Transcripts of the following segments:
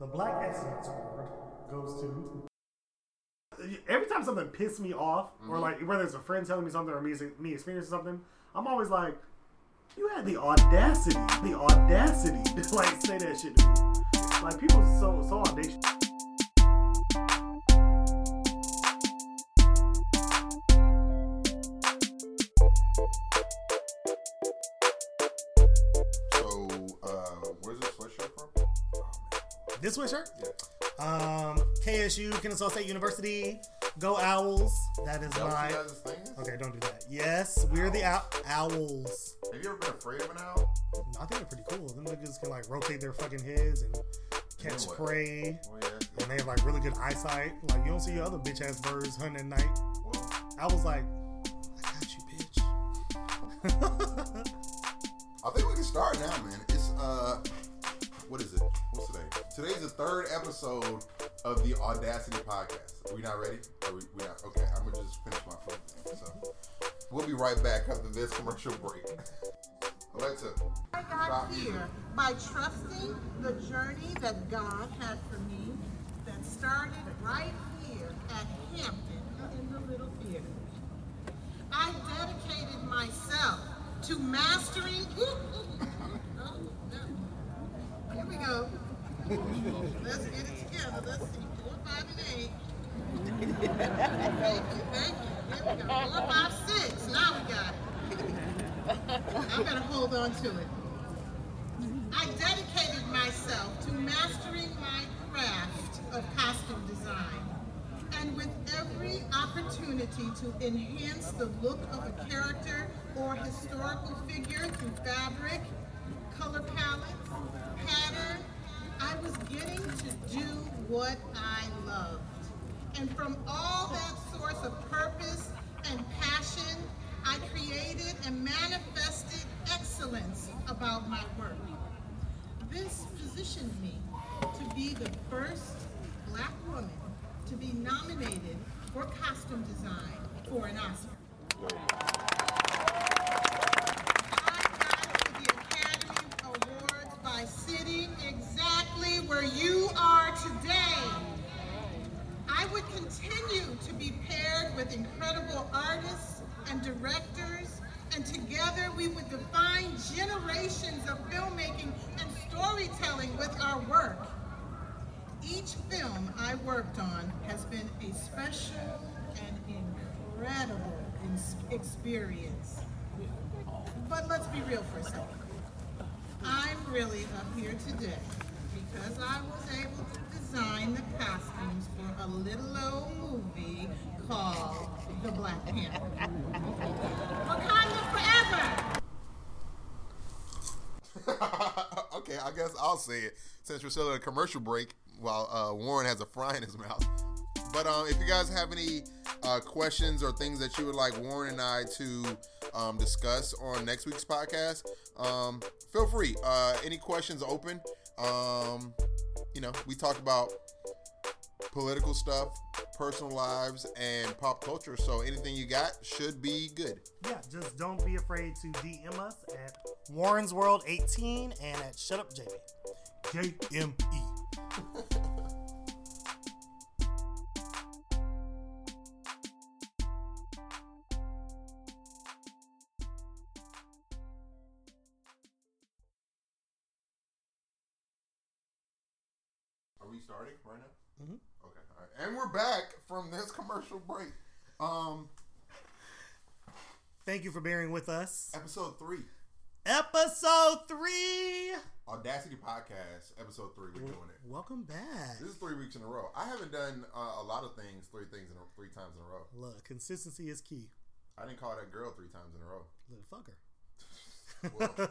The Black Excellence Award goes to. Every time something pisses me off, or mm-hmm. like whether it's a friend telling me something or me, me experiencing something, I'm always like, you had the audacity, the audacity to like say that shit to me. Like people are so so audacious. This sweatshirt, Yeah. um, KSU, Kennesaw State University, go Owls. That is That my. you guys' is? Okay, don't do that. Yes, we're the ow- Owls. Have you ever been afraid of an owl? I think they're pretty cool. Them niggas can like rotate their fucking heads and catch prey. Oh, yeah. And they have like really good eyesight. Like you don't see your other bitch ass birds hunting at night. Well, I was like, I got you, bitch. I think we can start now, man. Today's the third episode of the Audacity podcast. Are we not ready? Are we, we not? Okay, I'm gonna just finish my food. So, we'll be right back after this commercial break. Alexa, I got Stop here by trusting the journey that God had for me that started right here at Hampton in the Little Theater. I dedicated myself to mastering. Oh, no. Here we go. Let's get it together. Let's see. Four, five, and eight. Thank you, thank you. Here we go. Four, five, six. Now we got it. I better hold on to it. I dedicated myself to mastering my craft of costume design. And with every opportunity to enhance the look of a character or historical figure through fabric, color palette, pattern, I was getting to do what I loved. And from all that source of purpose and passion, I created and manifested excellence about my work. This positioned me to be the first black woman to be nominated for costume design for an Oscar. I got the Academy Awards by sitting exactly where you are today. I would continue to be paired with incredible artists and directors, and together we would define generations of filmmaking and storytelling with our work. Each film I worked on has been a special and incredible experience. But let's be real for a second. I'm really up here today because I was able to design the costumes for a little old movie called The Black Panther. Wakanda forever! okay, I guess I'll say it since we're still at a commercial break while uh, Warren has a fry in his mouth. But um, if you guys have any uh, questions or things that you would like Warren and I to um, discuss on next week's podcast, um, feel free. Uh, any questions open? Um, you know, we talk about political stuff, personal lives, and pop culture. So anything you got should be good. yeah, just don't be afraid to DM us at Warren's World 18 and at Shut Up JB. J M E. commercial break. Um, Thank you for bearing with us. episode three, Episode three. Audacity Podcast, episode three. We're doing it. Welcome back. This is three weeks in a row. I haven't done uh, a lot of things three things in a, three times in a row. Look, consistency is key. I didn't call that girl three times in a row. Little fucker. Well,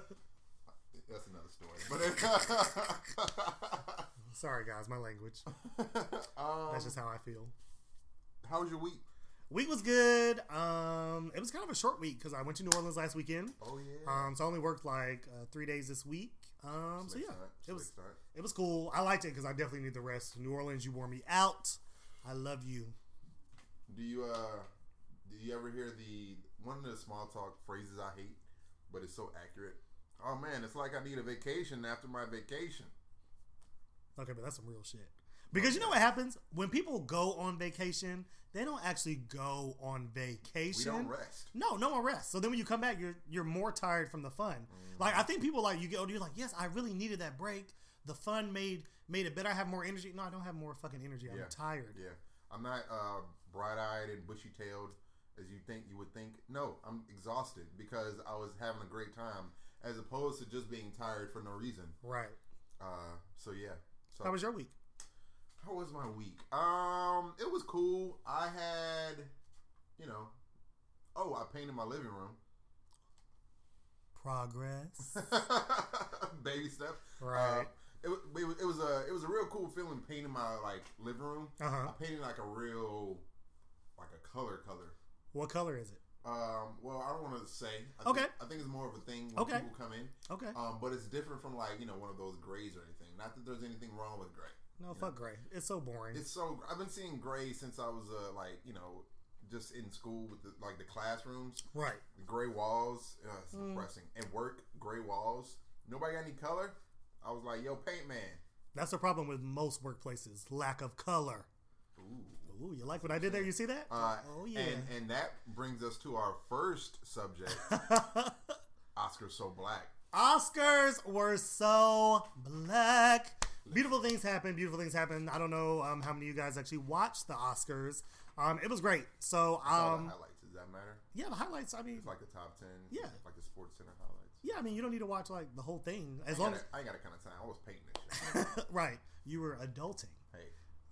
that's another story. But Sorry, guys, my language. um, That's just how I feel. How was your week? Week was good. Um, it was kind of a short week because I went to New Orleans last weekend. Oh yeah. Um, so I only worked like uh, three days this week. Um, so yeah, it was it was cool. I liked it because I definitely need the rest. New Orleans, you wore me out. I love you. Do you uh do you ever hear the one of the small talk phrases I hate, but it's so accurate? Oh man, it's like I need a vacation after my vacation. Okay, but that's some real shit. Because you know what happens when people go on vacation, they don't actually go on vacation. We don't rest. No, no one rests. So then when you come back, you're you're more tired from the fun. Mm. Like I think people like you go, you're like, yes, I really needed that break. The fun made made it better. I have more energy. No, I don't have more fucking energy. I'm Yeah. tired. Yeah, I'm not uh, bright-eyed and bushy-tailed as you think you would think. No, I'm exhausted because I was having a great time, as opposed to just being tired for no reason. Right. Uh, so yeah. So How was your week? How was my week? Um, it was cool. I had, you know, oh, I painted my living room. Progress. Baby steps. Right. Uh, it, it, was, it was a it was a real cool feeling painting my like living room. Uh-huh. I painted like a real, like a color color. what color is it? Um, well, I don't want to say. I Okay. Think, I think it's more of a thing when Okay. people come in. Okay. Um, but it's different from like you know one of those grays or anything. Not that there's anything wrong with gray. No, fuck gray. It's so boring. It's so I've been seeing gray since I was uh, like you know just in school with the, like the classrooms, right. the gray walls. Uh, it's Mm. depressing. And work, gray walls. Nobody got any color. I was like, yo, paint man. That's the problem with most workplaces. Lack of color. Ooh. Ooh, you like what I did there? You see that? Uh, oh yeah. And and that brings us to our first subject. Oscars so black. Oscars were so black. Beautiful things happen. Beautiful things happen. I don't know um, how many of you guys actually watched the Oscars. Um, it was great. So um, the highlights. Does that matter? yeah, the highlights. I mean, It's like the top ten. Yeah. Like the Sports Center highlights. yeah, I mean, you don't need to watch like the whole thing as I long ain't, as I ain't got a kind of time. I was painting this shit. right. You were adulting. hey.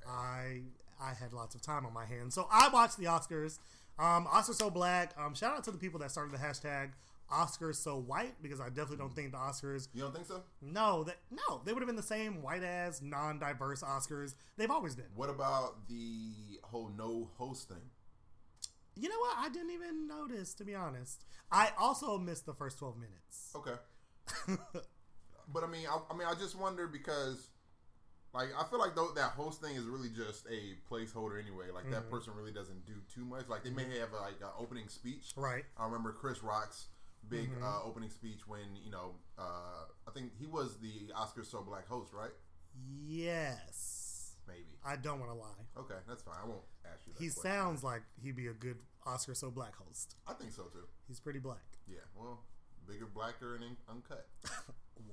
I I had lots of time on my hands, so I watched the Oscars. Um, Oscars so black. Um, shout out to the people that started the hashtag Oscars so white because I definitely don't think the Oscars. You don't think so? No, that no, they would have been the same white ass non-diverse Oscars. They've always been. What about the whole no host thing? You know what? I didn't even notice to be honest. I also missed the first twelve minutes. Okay. but I mean, I, I mean, I just wonder because, like, I feel like though that host thing is really just a placeholder anyway. Like that mm-hmm. person really doesn't do too much. Like they may mm-hmm. have like an opening speech. Right. I remember Chris Rock's big uh, opening speech when you know uh, I think he was the Oscar so black host, right? Yes. Maybe. I don't want to lie. Okay, that's fine. I won't ask you. That He question. sounds like he'd be a good Oscar so black host. I think so too. He's pretty black. Yeah. Well, bigger, blacker, and un- uncut.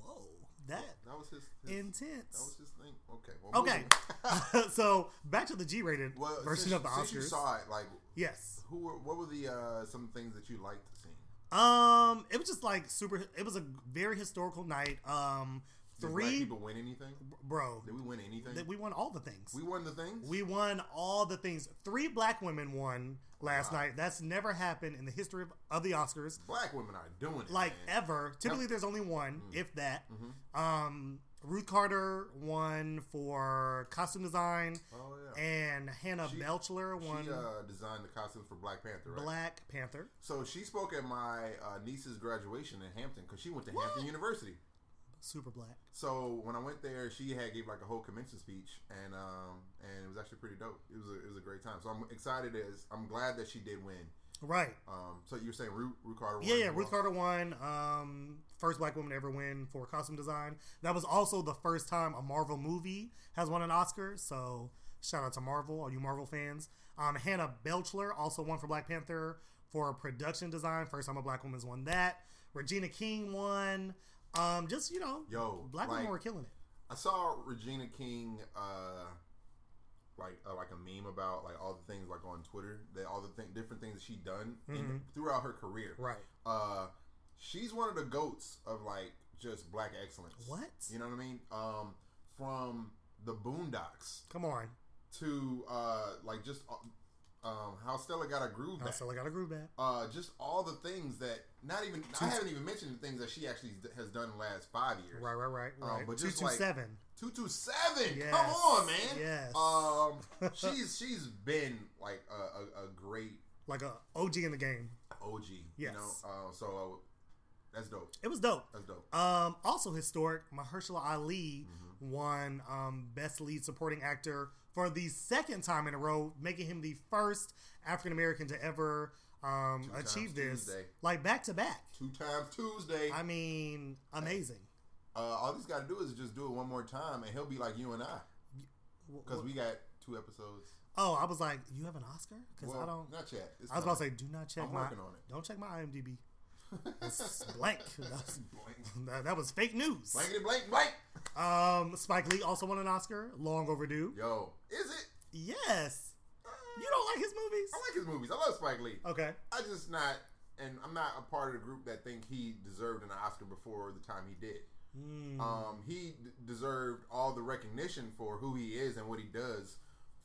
Whoa, that That was his. his That was intense. his thing. Okay. Well, Okay, so back to the G-rated well, version since, of the since you saw it, like, yes. who were what were the uh, some things that you liked? Um, it was just like super. It was a very historical night. Um, Did black three, people win anything? bro. Did we win anything? that we won all the things. we won the things. We won all the things. Three black women won last Wow. night. That's never happened in the history of, of the Oscars, black women are doing it. like man. ever. Typically, there's only one, if that. Um, Ruth Carter won for costume design, Oh yeah. and Hannah She- Beachler won She uh, designed the costumes for Black Panther, right? Black Panther. So she spoke at my uh, niece's graduation in Hampton because she went to Hampton University. Super black. So when I went there, she had gave like a whole convention speech, and um, and it was actually pretty dope. It was a, it was a great time. So I'm excited as I'm glad that she did win. Right. Um, so you were saying Ruth, Ruth Carter? Won Yeah, yeah. Ruth well? Carter won. Um, first black woman to ever win for costume design. That was also the first time a Marvel movie has won an Oscar. So shout out to Marvel, all you Marvel fans. Um, Hannah Beachler also won for Black Panther for production design. First time a black woman's won that. Regina King won. Um, just you know, Yo, black women like- were killing it. I saw Regina King, uh, like uh, like a meme about like all the things like on Twitter that all the th- different things that she done in, throughout her career. Mm-hmm. Right. Uh, she's one of the goats of like just black excellence. What? You know what I mean? Um, from the Boondocks Come on, to uh, like just uh, um, how Stella got a groove back. still got a groove back. Uh, just all the things that not even I haven't even mentioned the things that she actually has done in the last five years. Right, right, right, Um, right. but Two just two like- seven. Two two seven. Yes. Come on, man. Yes. Um, she's she's been like a, a, a great Like a OG in the game. OG. Yes. You know. Uh, so that's dope. It was dope. That's dope. Um, also historic, Mahershala Ali Mm-hmm. won um, Best Lead Supporting Actor for the second time in a row, making him the first African American to ever um, achieve this, Tuesday. like back to back. Two times Tuesday. I mean, amazing. Uh, all he's got to do is just do it one more time, and he'll be like you and I, because we got two episodes. Oh, I was like, you have an Oscar? Because Well, I don't. Not yet. It's I was about to say, do not check I'm my. working on it. Don't check my IMDb. It's blank. That, that was fake news. Blankety blank blank. Um, Spike Lee also won an Oscar. Long overdue. Yo, is it? Yes. You don't like his movies? I like his movies. I love Spike Lee. Okay. I just not, and I'm not a part of the group that think he deserved an Oscar before the time he did. Hmm. Um, he d- deserved all the recognition for who he is and what he does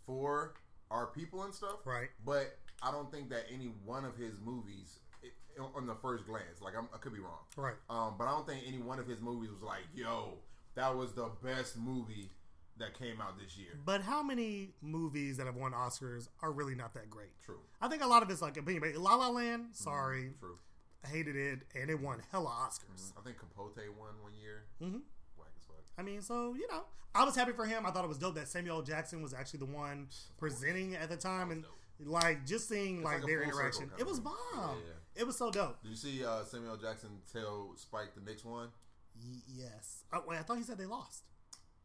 for our people and stuff. Right. But I don't think that any one of his movies, it, on the first glance, like I'm, I could be wrong. Right. Um, but I don't think any one of his movies was like, yo, that was the best movie that came out this year. But how many movies that have won Oscars are really not that great? True. I think a lot of it's like opinion. La La Land, sorry, True. I hated it, and it won hella Oscars. I think Capote won one year. Mm-hmm. Whack as fuck. I mean, so you know, I was happy for him. I thought it was dope that Samuel Jackson was actually the one presenting at the time, and like just seeing like, like their interaction, it was bomb. Yeah, yeah. It was so dope. Did you see uh, Samuel Jackson tell Spike the next one? Y- yes. Oh, wait, I thought he said they lost.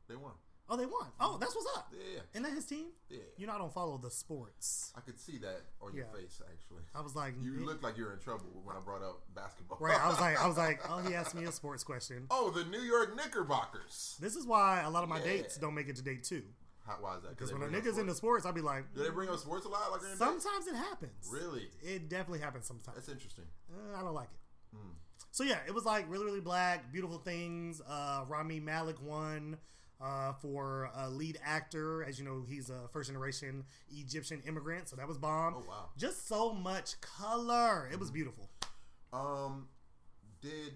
They won. Oh, they won. Oh, that's what's up. Yeah, Isn't that his team? yeah. You know, I don't follow the sports. I could see that on your Yeah. face, actually. I was like, You looked like you're in trouble when I brought up basketball. right. I was like, I was like, oh, he asked me a sports question. oh, the New York Knickerbockers. This is why a lot of my Yeah. dates don't make it to date two. How, why is that? Because when a nigga's into sports? sports, I'll be like, do they bring up sports a lot? Like sometimes it happens. Really? It definitely happens sometimes. That's interesting. Uh, I don't like it. Hmm. So yeah, it was like really, really black, beautiful things. Uh, Rami Malek won uh, for uh, lead actor. As you know, he's a first generation Egyptian immigrant, so that was bomb. Oh, wow. Just so much color. It was beautiful. Um, did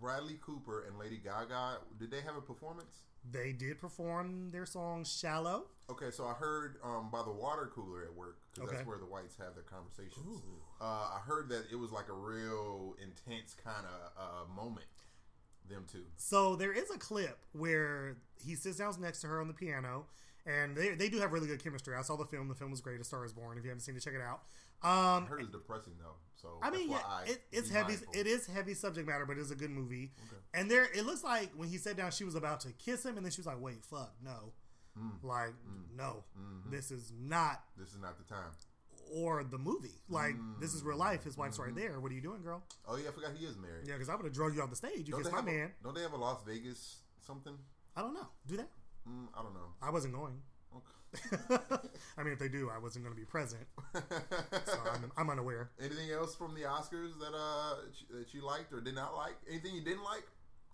Bradley Cooper and Lady Gaga did they have a performance? They did perform their song "Shallow." Okay, so I heard um, by the water cooler at work because Okay. that's where the whites have their conversations. Uh, I heard that it was like a real intense kind of uh, moment. Them two. So there is a clip where he sits down next to her on the piano, and they, they do have really good chemistry. I saw the film. The film was great. A Star Is Born. If you haven't seen it, check it out. Um, I heard it's depressing though. So I mean, yeah, it, it's heavy. mindful. It is heavy subject matter, but it's a good movie. Okay. And there, it looks like when he sat down, she was about to kiss him, and then she was like, "Wait, fuck, no, Mm. like, no, Mhm. this is not." This is not the time. Or the movie, like, this is real life. His wife's Mm-hmm. right there. What are you doing, girl? Oh yeah, I forgot he is married. Yeah, because I would have drug you off the stage. You Don't kissed my a- man. don't they have a Las Vegas something? I don't know. Do that? Mm, I don't know. I wasn't going. Okay. I mean, if they do, I wasn't going to be present. So I'm, I'm unaware. Anything else from the Oscars that uh that you liked or did not like? Anything you didn't like?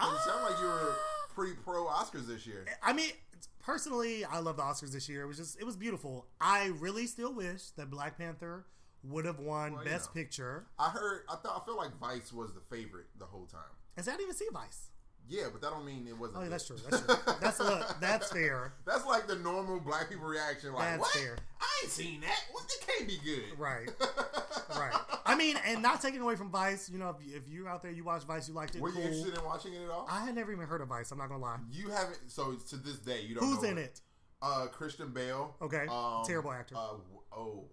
It sounded like you were pretty pro Oscars this year. I mean, personally, I love the Oscars this year. It was just, it was beautiful. I really still wish that Black Panther would have won Well, you Best know. Picture. I heard. I thought. I feel like Vice was the favorite the whole time. And so I didn't even see Vice. Yeah, but that don't mean it wasn't. Oh, yeah, that's true. That's true. That's look, that's fair. That's like the normal black people reaction. Like, That's what? fair. I ain't seen that. What? It can't be good. Right. Right. I mean, and not taking away from Vice. You know, if, if you're out there, you watch Vice, you liked it. Were cool. you interested in watching it at all? I had never even heard of Vice. I'm not gonna lie. you haven't. So to this day, you don't. Who's in it? Uh, Christian Bale. Okay. Um, Terrible actor. Uh, oh,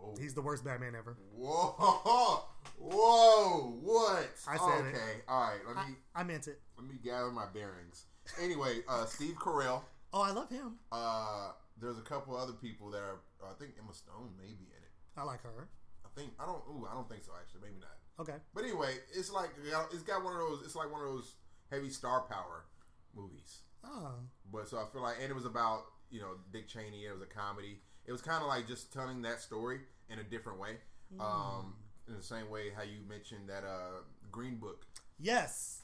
whoa. He's the worst Batman ever. Whoa, whoa, what? I said it. okay, all right. Let I, me I meant it. let me gather my bearings. Anyway, uh, Steve Carell. Oh, I love him. Uh, there's a couple other people that are. I think Emma Stone may be in it. I like her. I think I don't. Ooh, I don't think so. Actually, maybe not. Okay. But anyway, it's like it's got one of those. It's like one of those heavy star power movies. Oh. But so I feel like, and it was about you know Dick Cheney. It was a comedy. It was kind of like just telling that story in a different way. Um, in the same way how you mentioned that uh, Green Book Yes.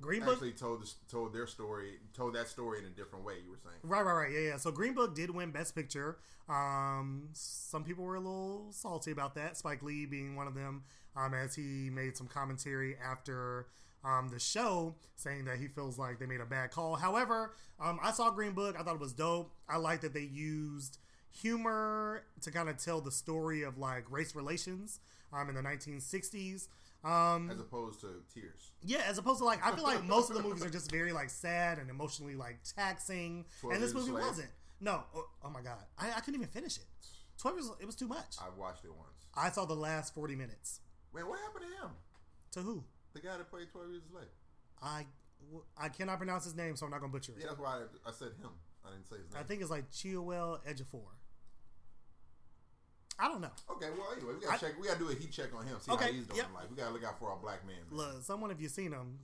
Green Book. actually told this, told their story, told that story in a different way. You were saying. Right, right, right. Yeah, yeah. So Green Book did win Best Picture. Um, some people were a little salty about that. Spike Lee being one of them, um, as he made some commentary after um, the show, saying that he feels like they made a bad call. However, um, I saw Green Book. I thought it was dope. I like that they used humor to kind of tell the story of like race relations um, in the 1960s. Um, As opposed to Tears. yeah, as opposed to like, I feel like most of the movies are just very like sad and emotionally like taxing, and this movie Slave? wasn't. No, oh, oh my god, I, I couldn't even finish it. Twelve years, it was too much. I watched it once. I saw the last forty minutes. Man, what happened to him? To who? The guy that played Twelve Years a Slave. I I cannot pronounce his name, so I'm not gonna butcher it. Yeah, that's why I, I said him. I didn't say his name. I think it's like Chiowell Ejiofor. I don't know. Okay, well, anyway, we gotta I- check. We gotta do a heat check on him. See Okay, how he's doing. yep. in life. we gotta look out for our black man. man. Look, someone, if you've seen him,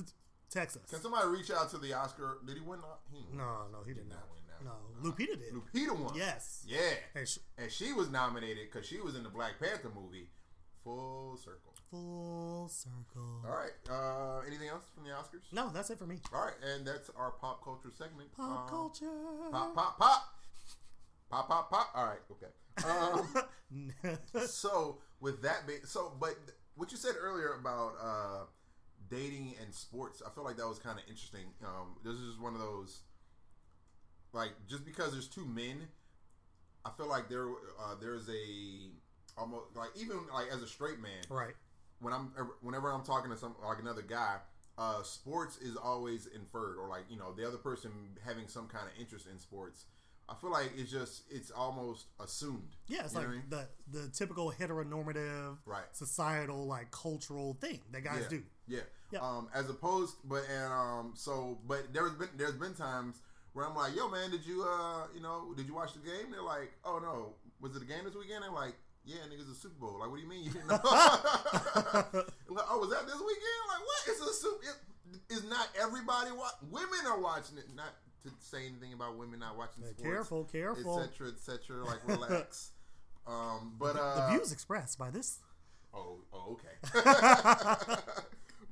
text us. Can somebody reach out to the Oscar? Did he win? He No, no, he did not not. win that No, one. Uh-huh. Lupita did. Lupita won. Yes. Yeah. And sh- And she was nominated because she was in the Black Panther movie. Full circle. Full circle. All right. Uh, anything else from the Oscars? No, that's it for me. All right, and that's our pop culture segment. Pop Um, culture. Pop, pop, pop. Pop, pop, pop. All right, okay. Um, so with that, be- so but what you said earlier about uh, dating and sports, I feel like that was kind of interesting. Um, this is just one of those, like, just because there's two men, I feel like there uh, there's a almost like even like as a straight man, right. When I'm whenever I'm talking to some like another guy, uh, sports is always inferred or like you know the other person having some kind of interest in sports. I feel like it's just it's almost assumed. Yeah, it's You like I mean? the the typical heteronormative, Right. societal, like cultural thing that guys yeah. do. Yeah. Yeah. Um, as opposed, but and um, so but there's been there's been times where I'm like, yo, man, did you uh, you know, did you watch the game? They're like, oh no, was it a game this weekend? I'm like, yeah, niggas, a Super Bowl. Like, what do you mean you didn't know? like, oh, was that this weekend? Like, what? It's a Super. It, is not everybody watch? Women are watching it. Not to say anything about women not watching Yeah, sports. careful, careful. etc. etc. Like, relax. um, but uh, the views expressed by this. Oh, oh, okay.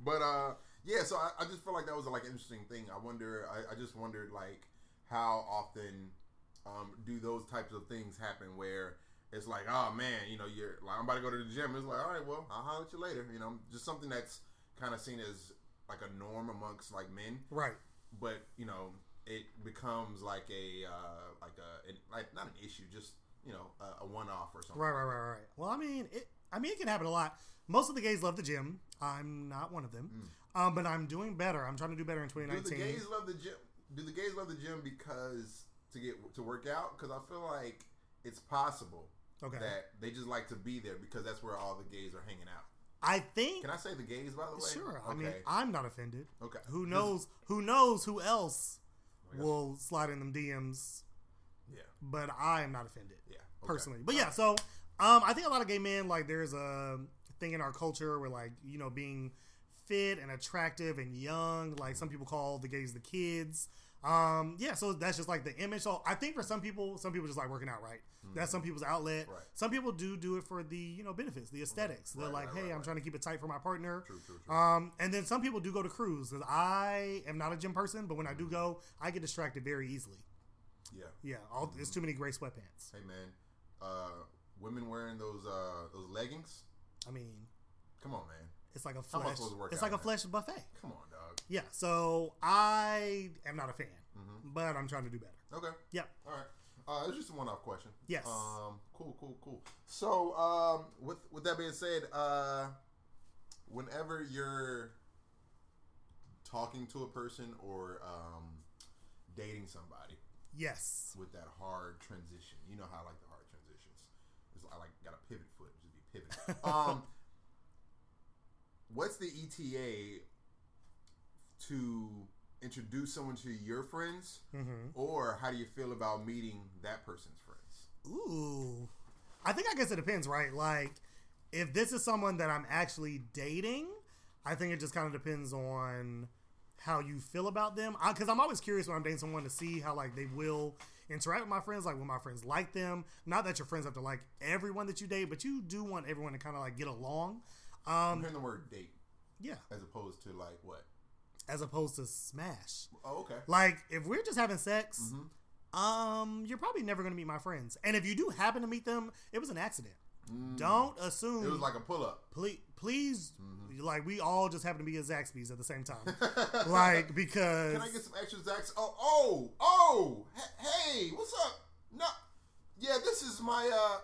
but uh, yeah. So I, I just feel like that was a, like an interesting thing. I wonder. I, I just wondered like how often um, do those types of things happen where it's like, oh man, you know, you're like I'm about to go to the gym. It's like, all right, well, I'll holler at you later. You know, just something that's kind of seen as like a norm amongst like men, Right. but you know, it becomes like a uh, like a like not an issue, just you know, a, a one off or something. Right, right, right, right. Well, I mean, it. I mean, it can happen a lot. Most of the gays love the gym. I'm not one of them, um, but I'm doing better. I'm trying to do better in 2019. Do the 2019. gays love the gym? Do the gays love the gym because to get to work out? Because I feel like it's possible Okay. that they just like to be there because that's where all the gays are hanging out. I think. Can I say the gays by the way? Sure. Okay. I mean, I'm not offended. okay. Who knows? Who knows who else guess- will slide in them DMs? Yeah. But I am not offended. Yeah. okay. personally. But yeah, so um, I think a lot of gay men like there's a thing in our culture where like you know being fit and attractive and young, like some people call the gays the kids. Um, yeah, so that's just like the image. So I think for some people, some people just like working out, right? That's some people's outlet. Mm-hmm. Right. Some people do do it for the you know benefits, the aesthetics. They're Right, like, right, hey, right, I'm trying to keep it tight for my partner. True, true, true. Um, and then some people do go to cruise because I am not a gym person, but when I do go, I get distracted very easily. yeah. Yeah, all, there's too many gray sweatpants. Hey man, uh, women wearing those uh those leggings. I mean, Come on, man. It's like a How am I flesh. supposed to work It's like a flesh buffet. Come on, dog. Yeah. So I am not a fan, Mm-hmm. but I'm trying to do better. Okay. Yeah. All right. Uh, it's just a one-off question. Yes. Um. Cool. Cool. Cool. So, um, with with that being said, uh, whenever you're talking to a person or um, dating somebody Yes. with that hard transition, you know how I like the hard transitions. It's I like got a pivot foot, just be pivoting. um, what's the ETA to introduce someone to your friends, Mm-hmm. or how do you feel about meeting that person's friends? Ooh. I think I guess it depends, right? Like, if this is someone that I'm actually dating, I think it just kind of depends on how you feel about them. Because I'm always curious when I'm dating someone to see how like they will interact with my friends. Like, will my friends like them? Not that your friends have to like everyone that you date, but you do want everyone to kind of like get along. I'm Um, hearing the word date yeah, as opposed to like what? As opposed to smash. Oh, okay. Like, if we're just having sex, Mhm. um, you're probably never going to meet my friends. And if you do happen to meet them, it was an accident. Don't assume. Mm. It was like a pull up. please, please Mm-hmm. like we all just happen to be at Zaxby's at the same time. like because Can I get some extra Zax? Oh, oh, oh! Hey, what's up? No, yeah, this is my. uh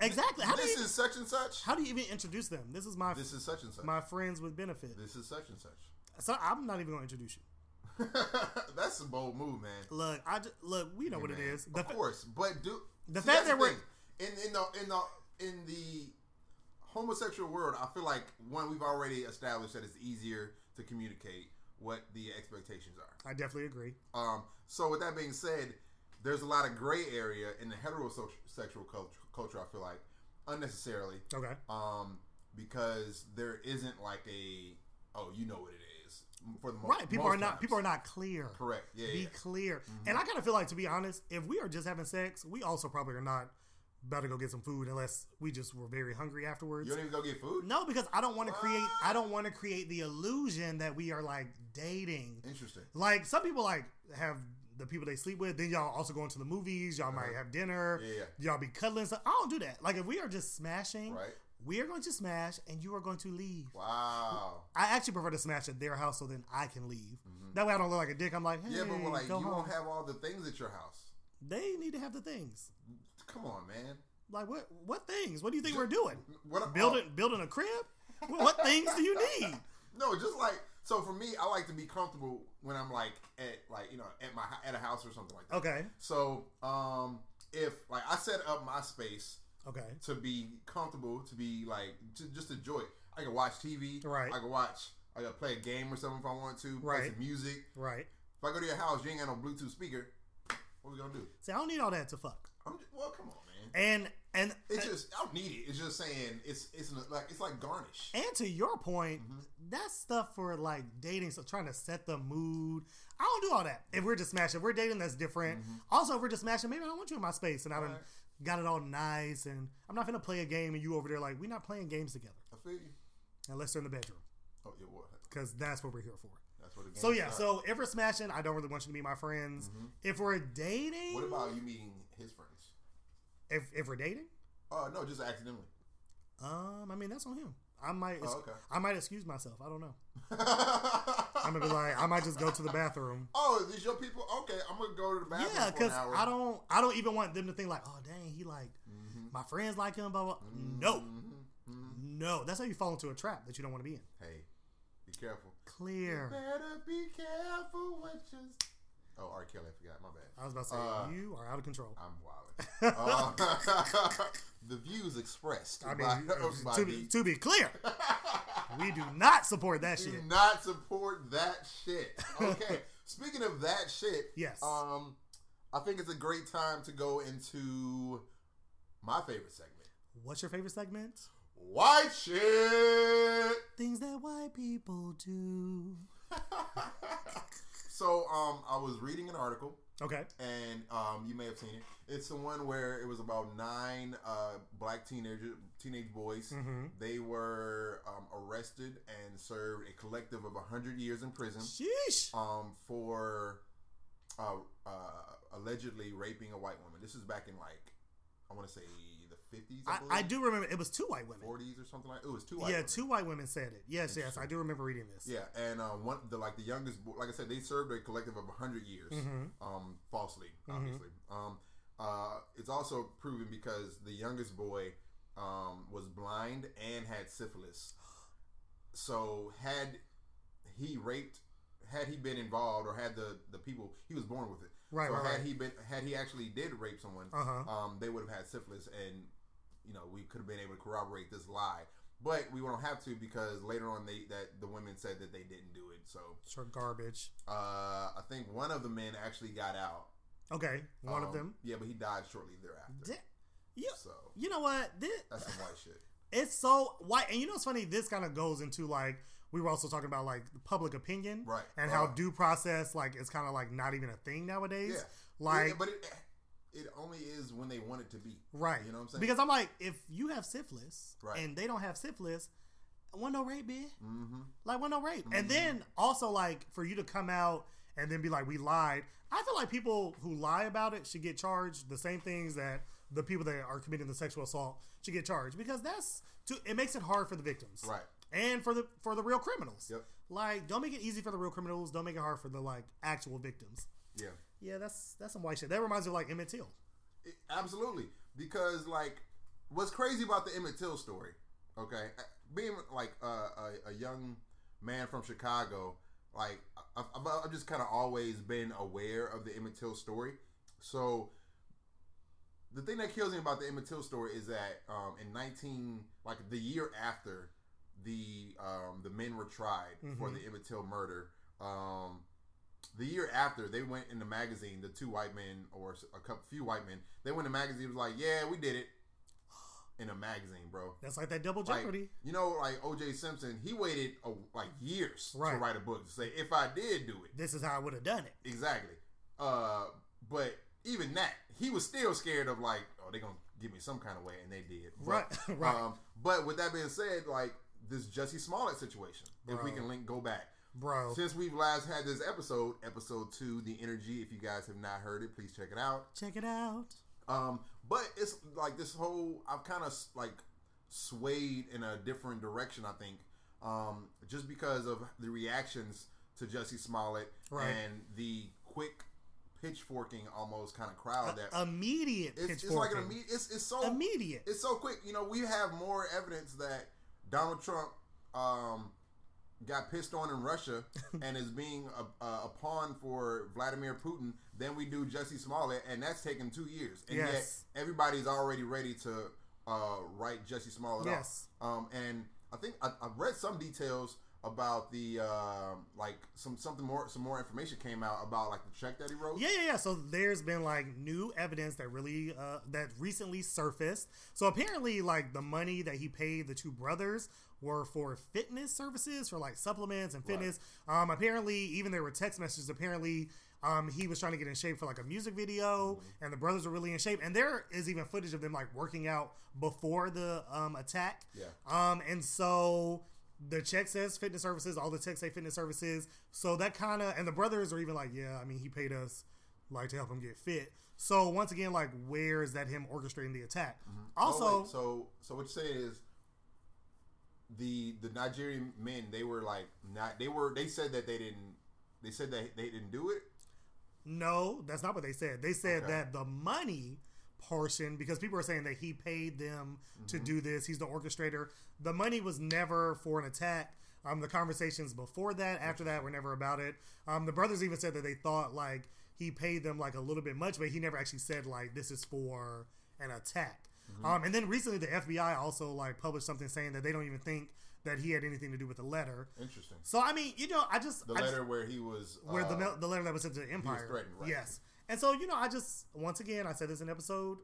exactly. How This is such and such. how do you even introduce them? This is my This is such and such. my friends with benefit. This is such and such. So I'm not even going to introduce you. That's a bold move, man. Look, I just, look. We know what it Man, is. The of fa- course, but do the see, fact that we're- in in the in the in the homosexual world, I feel like one we've already established that it's easier to communicate. what the expectations are. I definitely agree. Um, so with that being said, there's a lot of gray area in the heterosexual culture, culture. I feel like unnecessarily, Okay. um, because there isn't like a oh, you know what it is for the mo- Right. People most are not times. people are not clear. correct. Yeah, Be yeah. clear. And I kind of feel like, to be honest, if we are just having sex, we also probably are not about to go get some food unless we just were very hungry afterwards. You don't even go get food. No, because I don't want to create. I don't want to create the illusion that we are like dating. Interesting. Like some people like have the people they sleep with. Then y'all also go into the movies. Y'all might have dinner. Uh-huh. Yeah, yeah. Y'all be cuddling. So I don't do that. Like if we are just smashing, Right. We are going to smash, and you are going to leave. Wow. I actually prefer to smash at their house so then I can leave. That way I don't look like a dick. I'm like, hey, Mm-hmm. Yeah, but well, like you home. won't have all the things at your house. they need to have the things. Come on, man. Like what? What things? What do you think we're doing? What Building building a crib? What, what things do you need? No, just like so for me, I like to be comfortable when I'm like at like you know at my at a house or something like that. Okay. So um, if like I set up my space Okay. to be comfortable, to be like to just enjoy it. I can watch TV. Right. I can watch. I can play a game or something if I want to. Play Right. some music. Right. If I go to your house, you ain't got no Bluetooth speaker. What we gonna do? See, I don't need all that to fuck. I'm just, well, come on, man. And and It's just I don't need it. It's just saying it's it's like it's like garnish. and to your point, Mm-hmm. that's stuff for like dating, so trying to set the mood. I don't do all that. If we're just smashing, if we're dating, that's different. Also, if we're just smashing, maybe I don't want you in my space, and I done Mm-hmm. Right. Got it all nice, and I'm not gonna play a game, and you over there like we're not playing games together I feel you. unless they're in the bedroom, Oh yeah, what? because that's what we're here for. That's what. The game So yeah, so if we're smashing, I don't really want you to be my friends. If we're dating, Mm-hmm. What about you meeting his friends? if if we're dating? Oh no, just accidentally. Um, I mean that's on him. I might, Oh, okay. I might excuse myself. I don't know. I'm gonna be like, I might just go to the bathroom. oh, these your people? Okay, I'm gonna go to the bathroom Yeah, because. I don't, I don't even want them to think like, oh dang, he like mm-hmm. my friends like him. Blah blah. Mm-hmm. No, mm-hmm. no, that's how you fall into a trap that you don't want to be in. Hey, be careful. Clear. Better be careful what you. Oh, R. Kelly, I forgot. My bad. I was about to say Uh, you are out of control. I'm wild. uh, the views expressed I by, mean, by to, be, to be clear, we do not support that shit. We do shit. not support that shit. Okay. Speaking of that shit, Yes. Um, I think it's a great time to go into my favorite segment, What's your favorite segment? white shit. Things that white people do. So, um, I was reading an article. Okay. and um, you may have seen it. It's the one where it was about nine uh, black teenager teenage boys. Mm-hmm. They were um, arrested and served a collective of hundred years in prison Sheesh. um, for uh, uh, allegedly raping a white woman. This is back in like I want to say fifties. I, I do remember it was two white women. forties or something like. It was two white. Yeah, women. two white women said it. Yes, yes, I do remember reading this. Yeah, and uh, one the like the youngest, like I said, they served a collective of hundred years, Mm-hmm. um, falsely, obviously. Um, uh, it's also proven because the youngest boy um, was blind and had syphilis. So had he raped, had he been involved, or had the the people he was born with it. Right, So right, had right. he been, had he actually did rape someone, Uh-huh. um, they would have had syphilis, and you know we could have been able to corroborate this lie. But we won't have to because later on they that the women said that they didn't do it. So Sure, garbage. uh, I think one of the men actually got out. Okay, one of Um, them. Yeah, but he died shortly thereafter. Di- You, So you know what? This, that's some white shit. it's so white, and you know what's funny? This kind of goes into like we were also talking about like public opinion, Right. And how Uh, due process like is kind of like not even a thing nowadays. Yeah, Like, Yeah, but it it only is when they want it to be. right? You know what I'm saying? Because I'm like, if you have syphilis Right. and they don't have syphilis, one no rape, bitch. mm-hmm. Like, one no rape. And then also like for you to come out and then be like, we lied. I feel like people who lie about it should get charged the same things that the people that are committing the sexual assault should get charged because that's too, it makes it hard for the victims, Right. And for the for the real criminals. Yep. Like, don't make it easy for the real criminals. Don't make it hard for the like actual victims. Yeah. Yeah, that's that's some white shit. That reminds me of like Emmett Till. It- absolutely. Because like, what's crazy about the Emmett Till story? Okay, being like uh, a, a young man from Chicago, like I've, I've just kind of always been aware of the Emmett Till story. So the thing that kills me about the Emmett Till story is that um, in 19 like the year after the um, the men were tried for the Emmett Till murder, Um, the year after they went in the magazine, the two white men or a couple few white men, they went in the magazine was like, yeah, we did it in a magazine, bro. That's like that double Like, jeopardy. you know, like O.J. Simpson, he waited uh, like years to write a book to say if I did do it, this is how I would have done it. exactly. Uh, but even that, he was still scared of like, oh, they're gonna give me some kind of way, and they did. But, Right, right. Um, but with that being said, like this Jesse Smollett situation, if we can link go back. Bro, Since we've last had this episode, episode two, the energy. If you guys have not heard it, please check it out. check it out. Um, but it's like this whole I've kind of like swayed in a different direction. I think um, just because of the reactions to Jesse Smollett Right. and the quick pitchforking almost kind of crowd that Immediate it's, it's like an immediate. It's, it's so Immediate. It's so quick. You know, we have more evidence that Donald Trump um, got pissed on in Russia and is being a, a, a pawn for Vladimir Putin then we do Jesse Smollett, and that's taken two years. And Yes. yet everybody's already ready to uh, write Jesse Smollett Yes. off. Um, and I think I've read some details about the um like some something more some more information came out about like the check that he wrote. Yeah, yeah, yeah. So there's been like new evidence that really uh that recently surfaced. So apparently like the money that he paid the two brothers were for fitness services for like supplements and fitness. Um apparently even there were text messages apparently um, he was trying to get in shape for like a music video, and the brothers were really in shape. And there is even footage of them like working out before the um, attack. Yeah. Um, and so the check says fitness services, all the checks say fitness services. So that kind of, and the brothers are even like, yeah, I mean, he paid us like to help him get fit. So once again, like, where is that him orchestrating the attack? Mm-hmm. Oh, also, Oh, so so what you say is the the Nigerian men they were like not they were they said that they didn't they said that they didn't do it. no, that's not what they said. They said Okay. that the money portion, because people are saying that he paid them to Mm-hmm. do this, he's the orchestrator. The money was never for an attack. Um, the conversations before that, after that, were never about it. Um, the brothers even said that they thought like he paid them like a little bit much, but he never actually said like this is for an attack. Mm-hmm. Um, and then recently, the FBI also like published something saying that they don't even think that he had anything to do with the letter. Interesting. So I mean, you know, I just The I just- letter where he was where the uh, mel- the letter that was sent to Empire. threatened, right. Yes, and so you know, I just once again I said this in episode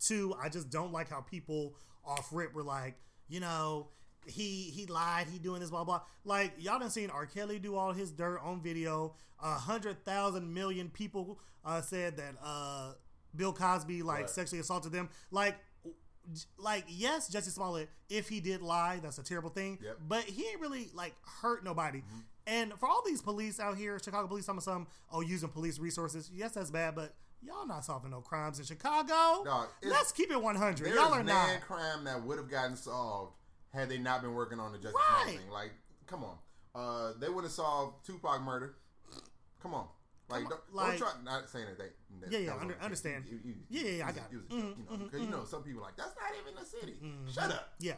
two. I just don't like how people off rip were like, you know, he he lied, he doing this blah blah. Like y'all done seen R. Kelly do all his dirt on video. A hundred thousand million people uh, said that uh, Bill Cosby like Right. sexually assaulted them. Like. Like yes, Jesse Smollett, if he did lie, that's a terrible thing. Yep. But he ain't really like hurt nobody. And for all these police out here, Chicago police, some of some, oh, using police resources. Yes, that's bad, but y'all not solving no crimes in Chicago. Dog, Let's keep it 100. There's Y'all are man not. crime that would have gotten solved had they not been working on the Justice Right. Thing. Like, come on, uh, they would have solved Tupac murder. Come on. Like, Come on, don't, like- don't try. Not saying that they. That, Yeah, yeah, that under- understand. You- you- Yeah, yeah, yeah, I it- got it. it, you know, mm-hmm, because you know mm-hmm, some people like that's not even the city. Mm-hmm. Shut up. Yeah.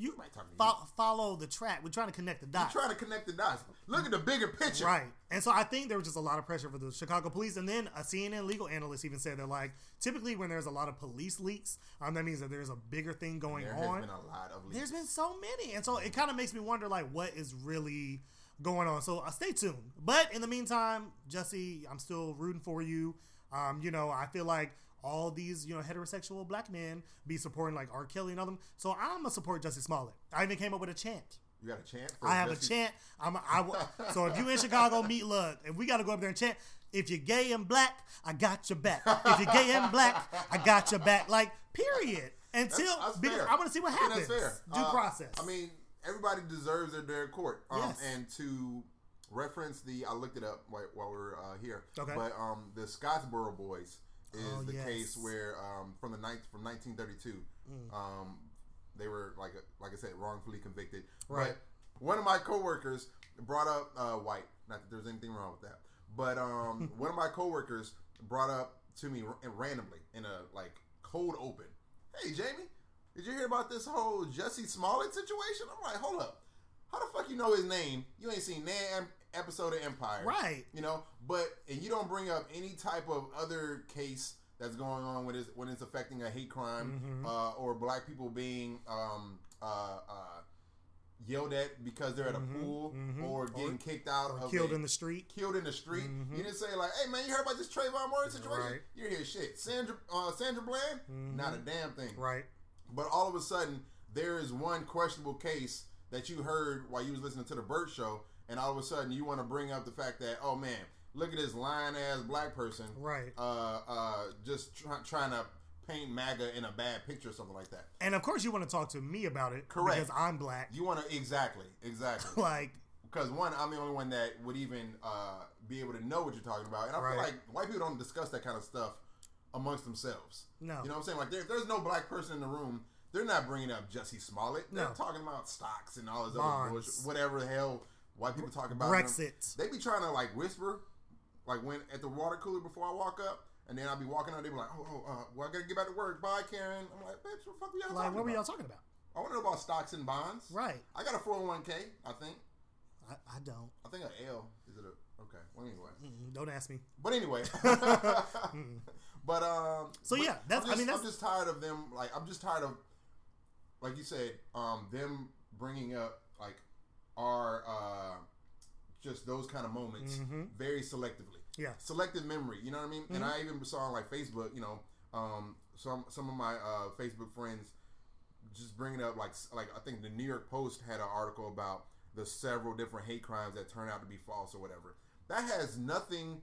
You to fo- follow the track. We're trying to connect the dots. We're trying to connect the dots. Look at the bigger picture. Right. And so I think there was just a lot of pressure for the Chicago police. And then a CNN legal analyst even said that, like, typically when there's a lot of police leaks, um, that means that there's a bigger thing going There on. has been a lot of leaks. There's been so many, and so it kind of makes me wonder like what is really going on. So uh, stay tuned. But in the meantime, Jesse, I'm still rooting for you. Um, you know, I feel like all these you know heterosexual black men be supporting like R. Kelly and all them. So I'm gonna support Jesse Smollett. I even came up with a chant. You got a chant. I have a chant. I'm a, I, w- so if you in Chicago, meet look, if we got to go up there and chant. If you're gay and black, I got your back. If you're gay and black, I got your back. Like period. Until That's- that's because fair. I want to see what happens. Fair. Due Uh, process. I mean, everybody deserves their day in court. Um, Yes. And to reference the, I looked it up while, while we are uh, here. Okay. But um, the Scottsboro Boys is Oh, the yes. case where um, from the ninth from 1932, Mm. um, they were like like I said wrongfully convicted. Right. But one of my coworkers brought up uh, white. Not that there's anything wrong with that, but um, one of my coworkers brought up to me r- randomly in a like cold open. Hey, Jamie, did you hear about this whole Jesse Smollett situation? I'm like, hold up. How the fuck you know his name? You ain't seen that episode of Empire, Right. You know, but and you don't bring up any type of other case that's going on when it's when it's affecting a hate crime Mm-hmm. uh, or black people being um, uh, uh, yelled at because they're at a pool or getting kicked out Mm-hmm, Or of killed a- in the street. killed in the street. You didn't say like, "Hey man, you heard about this Trayvon Martin situation?" Right. You didn't hear shit. Sandra uh, Sandra Bland, not a damn thing. Right. But all of a sudden, there is one questionable case that you heard while you was listening to the Bert Show, and all of a sudden you want to bring up the fact that, oh man, look at this lying ass black person, Right. Uh, uh, just try, trying to paint MAGA in a bad picture or something like that. And of course, you want to talk to me about it. Correct. Because I'm black. You want to exactly, exactly. like, Because one, I'm the only one that would even uh, be able to know what you're talking about, and I Right. feel like white people don't discuss that kind of stuff amongst themselves. No. you know what I'm saying? Like, there, if there's no black person in the room, they're not bringing up Jussie Smollett. They're No. talking about stocks and all this other bullshit, whatever the hell white people talk about. Brexit. They be trying to like whisper, like when at the water cooler before I walk up. And then I'll be walking out, they be like, "Oh, oh, uh, well, I gotta get back to work. Bye, Karen." I'm like, "Bitch, what the fuck we y'all like talking what were about?" y'all talking about? I want to know about stocks and bonds. Right. I got a 401k. I think. I, I don't. I think an L. Is it a okay? Well, anyway. Mm, Don't ask me. But anyway. but um. So, but yeah, that's- I'm I mean, that's- I'm just tired of them. Like I'm just tired of, like you said, um, them bringing up like our uh, just those kind of moments very selectively. Mm-hmm. Yeah. Selective memory. You know what I mean? And I even saw on like Facebook. You know, um, some some of my uh, Facebook friends just bringing up like like I think the New York Post had an article about the several different hate crimes that turn out to be false or whatever. That has nothing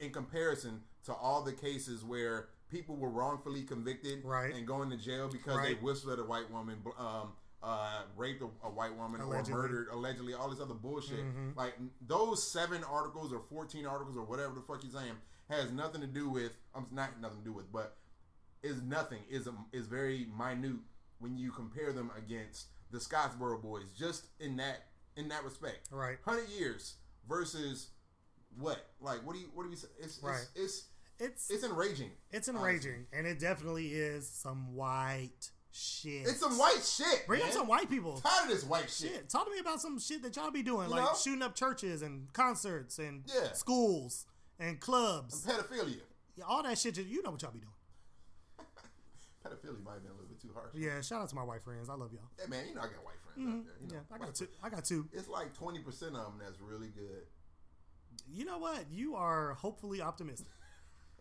in comparison to all the cases where people were wrongfully convicted Right. and going to jail because Right. they whistled at a white woman, um, uh, raped a, a white woman, Allegedly. or murdered allegedly, all this other bullshit. Mm-hmm. Like those seven articles or fourteen articles or whatever the fuck you're saying has nothing to do with. I'm um, not nothing to do with, but is nothing is a, is very minute when you compare them against the Scottsboro boys just in that in that respect. Right. Hundred years versus what? Like what do you what do you say? It's Right. it's, it's It's it's enraging. it's honestly. enraging, and it definitely is some white shit. It's some white shit. Bring man. up some white people. Tired of this white shit. Shit, talk to me about some shit that y'all be doing, You like know? shooting up churches and concerts and Yeah. schools and clubs. Pedophilia. Yeah, all that shit. You know what y'all be doing. Pedophilia might have been a little bit too harsh. Yeah, shout out to my white friends. I love y'all. Hey man, you know I got white friends out there. You know, Mm-hmm. Yeah, I got two. friends. I got two. It's like twenty percent of them that's really good. You know what? You are hopefully optimistic.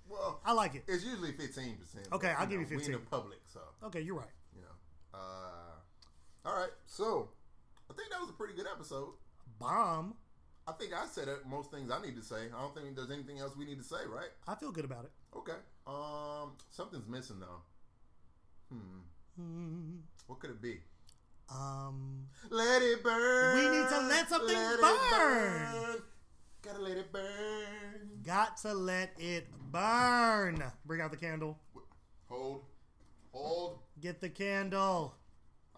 Well, I like it. it's usually fifteen percent. Okay, I'll give you fifteen. We in the public, so Okay, you're right. you know. Uh, all right, so I think that was a pretty good episode. Bomb. I think I said most things I need to say. I don't think there's anything else we need to say, right? I feel good about it. Okay. Um, something's missing though. Hmm. Hmm. What could it be? Um, Let it burn. We need to let something it burn. Gotta let it burn. got to let it burn. Bring out the candle. Hold. Hold. Get the candle.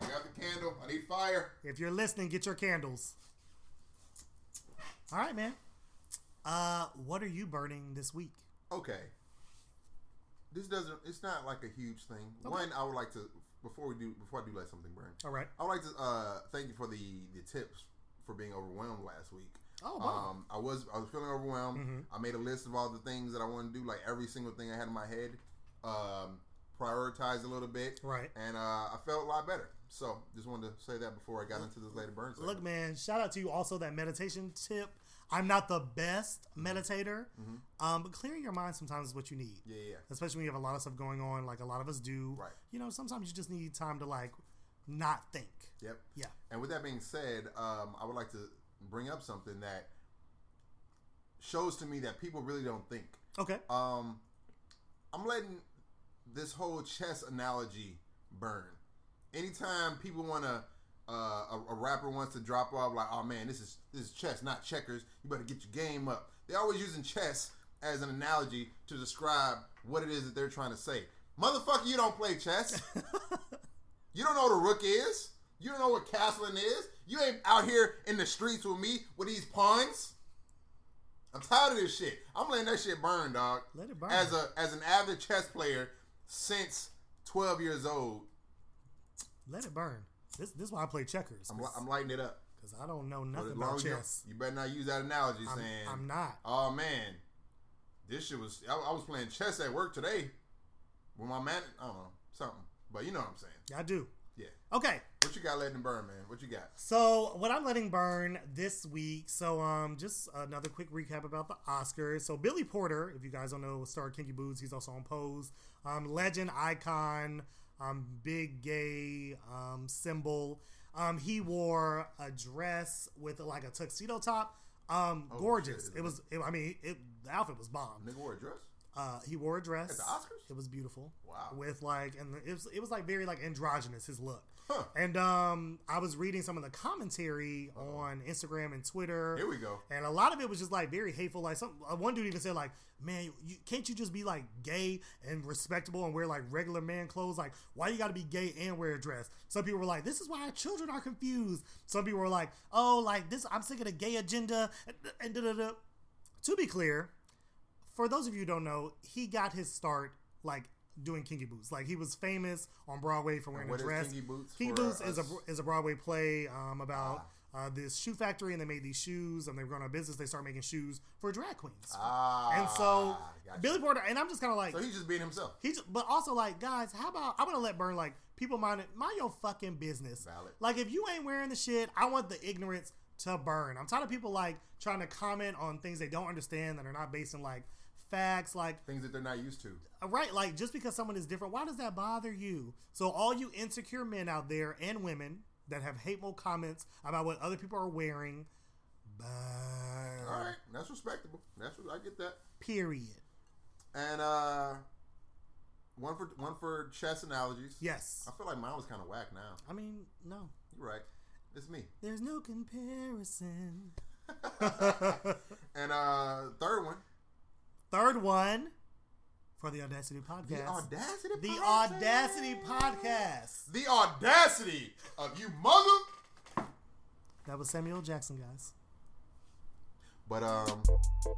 I got the candle. I need fire. If you're listening, get your candles. All right, man. Uh, what are you burning this week? Okay. This doesn't. It's not like a huge thing. One, I would like to before we do before I do let something burn. All right. I would like to uh, thank you for the the tips for being overwhelmed last week. Oh, wow. Mm-hmm. Um, I was I was feeling overwhelmed. I made a list of all the things that I want to do, like every single thing I had in my head. Um, prioritized a little bit, Right. And uh, I felt a lot better. So just wanted to say that before I got into this later burn. segment. Look, man, shout out to you also that meditation tip. I'm not the best meditator, um, but clearing your mind sometimes is what you need. Mm-hmm. Yeah, yeah. Especially when you have a lot of stuff going on, like a lot of us do. Right. You know, sometimes you just need time to like not think. Yep. Yeah. And with that being said, um, I would like to bring up something that shows to me that people really don't think. Okay. Um, I'm letting this whole chess analogy burn. Anytime people want to, uh, a, a rapper wants to drop off like, "Oh man, this is this is chess, not checkers. You better get your game up." They're always using chess as an analogy to describe what it is that they're trying to say. Motherfucker, you don't play chess. You don't know what a rook is. You don't know what castling is. You ain't out here in the streets with me with these puns. I'm tired of this shit. I'm letting that shit burn, dog. Let it burn. As a as an avid chess player since 12 years old, Let it burn. This this is why I play checkers. I'm, I'm lighting it up. Because I don't know nothing about as you, chess. you better not use that analogy I'm, saying, I'm not. "Oh man, this shit was." I, I was playing chess at work today with my man. I don't know something, but you know what I'm saying. Yeah, I do. Yeah. Okay. What you got letting burn, man? What you got? So what I'm letting burn this week. So um, just another quick recap about the Oscars. So Billy Porter, if you guys don't know, star Kinky Boots. He's also on Pose. Um, legend, icon, um, big gay um, symbol. Um, he wore a dress with like a tuxedo top. Um, gorgeous. shit. It was. It, I mean, it, the outfit was bomb. Nigga wore a dress. Uh, he wore a dress At the Oscars? It was beautiful. Wow. With like, and it was it was like very like androgynous his look. Huh. And um, I was reading some of the commentary on Instagram and Twitter. Here we go. And a lot of it was just like very hateful. Like some uh, one dude even said like, "Man, you, can't you just be like gay and respectable and wear like regular man clothes? Like, why you got to be gay and wear a dress?" Some people were like, "This is why our children are confused." Some people were like, "Oh, like this, I'm sick of the gay agenda." And, and da, da, da. to be clear, for those of you who don't know, he got his start like doing kinky boots. Like he was famous on Broadway for wearing a dress. Kinky Boots Kinky Boots is a is a Broadway play um, about uh, this shoe factory, and they made these shoes, and they were going out of business. They started making shoes for drag queens, Ah. and so gotcha. Billy Porter. And I'm just kind of like So he's just being himself. he, just, but also like guys, how about I'm gonna let burn like people mind it, mind your fucking business. Valid. Like if you ain't wearing the shit, I want the ignorance to burn. I'm tired of people like trying to comment on things they don't understand that are not based in like facts. Like Things that they're not used to. right, like just because someone is different, why does that bother you? So all you insecure men out there and women that have hateful comments about what other people are wearing. All right, that's respectable. That's what I get that. Period. And uh, one for one for chess analogies. Yes. I feel like mine was kind of whack. Now I mean, no. you're right. It's me. There's no comparison. And uh, third one, Third one for the Audacity podcast. the audacity. The podcast. Audacity podcast. The audacity of you, mother. That was Samuel Jackson, guys. But um,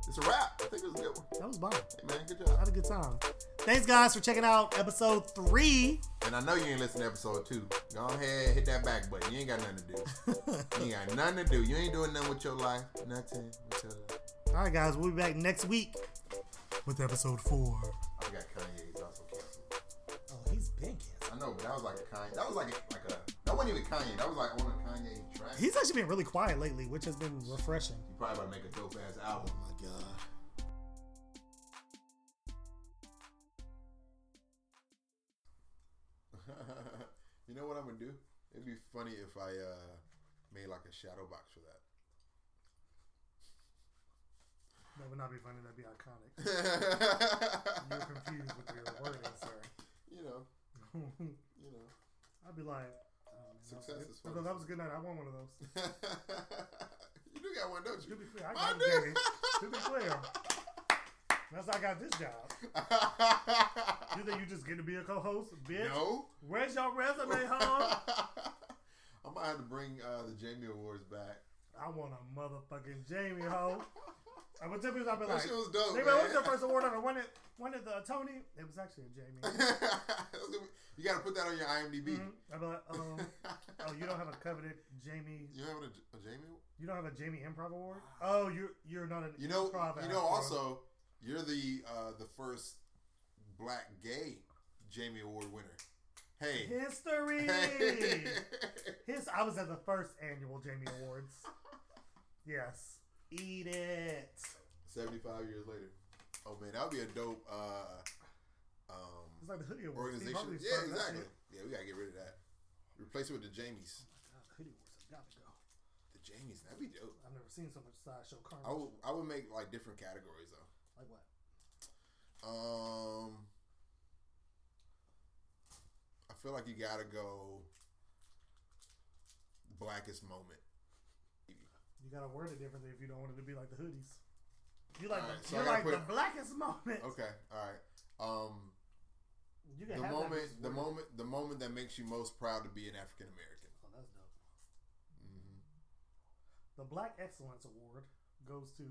it's a wrap. I think it was a good one. That was bomb. Hey man, good job. I had a good time. Thanks, guys, for checking out episode three. And I know you ain't listened to episode two. Go ahead, hit that back button. You ain't got nothing to do. You ain't got nothing to do. You ain't doing nothing with your life. Nothing with your life. All right, guys, we'll be back next week with episode four. I got Kanye is also canceled. Oh, he's been canceled. I know, but that was like a Kanye. That was like a, like a. That wasn't even Kanye. That was like on a Kanye track. He's actually been really quiet lately, which has been refreshing. He probably about to make a dope ass album. Oh my god. you know what I'm gonna do? It'd be funny if I uh, made like a shadow box for that. That would not be funny. That'd be iconic. You're confused with your wording, sir. you know, you know. I'd be like, oh, man, Success that was, is fun. that was a good night. I want one of those. you do got one, don't To be clear, I got baby. To be clear, that's how I got this job. You think you just get to be a co-host, bitch? no. Where's your resume, huh? I might have to bring uh, the Jamie Awards back. I want a motherfucking Jamie ho. I people I'd be That like, shit was dope, "Hey, man. what's your first award ever? Won it? Won it the Tony? It was actually a Jamie. you got to put that on your IMDb. I'd be like, um, oh, you don't have a coveted Jamie. You having a, a Jamie? You don't have a Jamie Improv Award. Oh, you're you're not an You know, improv you know. Also, you're the uh, the first black gay Jamie Award winner. Hey, history. Hey. His, I was at the first annual Jamie Awards. Yes, eat it. seventy-five years later. Oh man, that would be a dope uh, um, It's like the Hoodie. Organization. Yeah, exactly. Yeah, we gotta get rid of that. Replace it with the Jamies. God, the Hoodie Awards have got to go. The Jamies, that'd be dope. I've never seen so much sideshow carnage. I would, I would make like different categories though. Like what? Um, I feel like you gotta go blackest moment. You gotta word it differently if you don't want it to be like the hoodies. You like Alright, the, so you're like the blackest moment. Okay, all right. Um, You can the moment, that the word. moment, the moment that makes you most proud to be an African American. Oh, that's dope. Mm-hmm. The Black Excellence Award goes to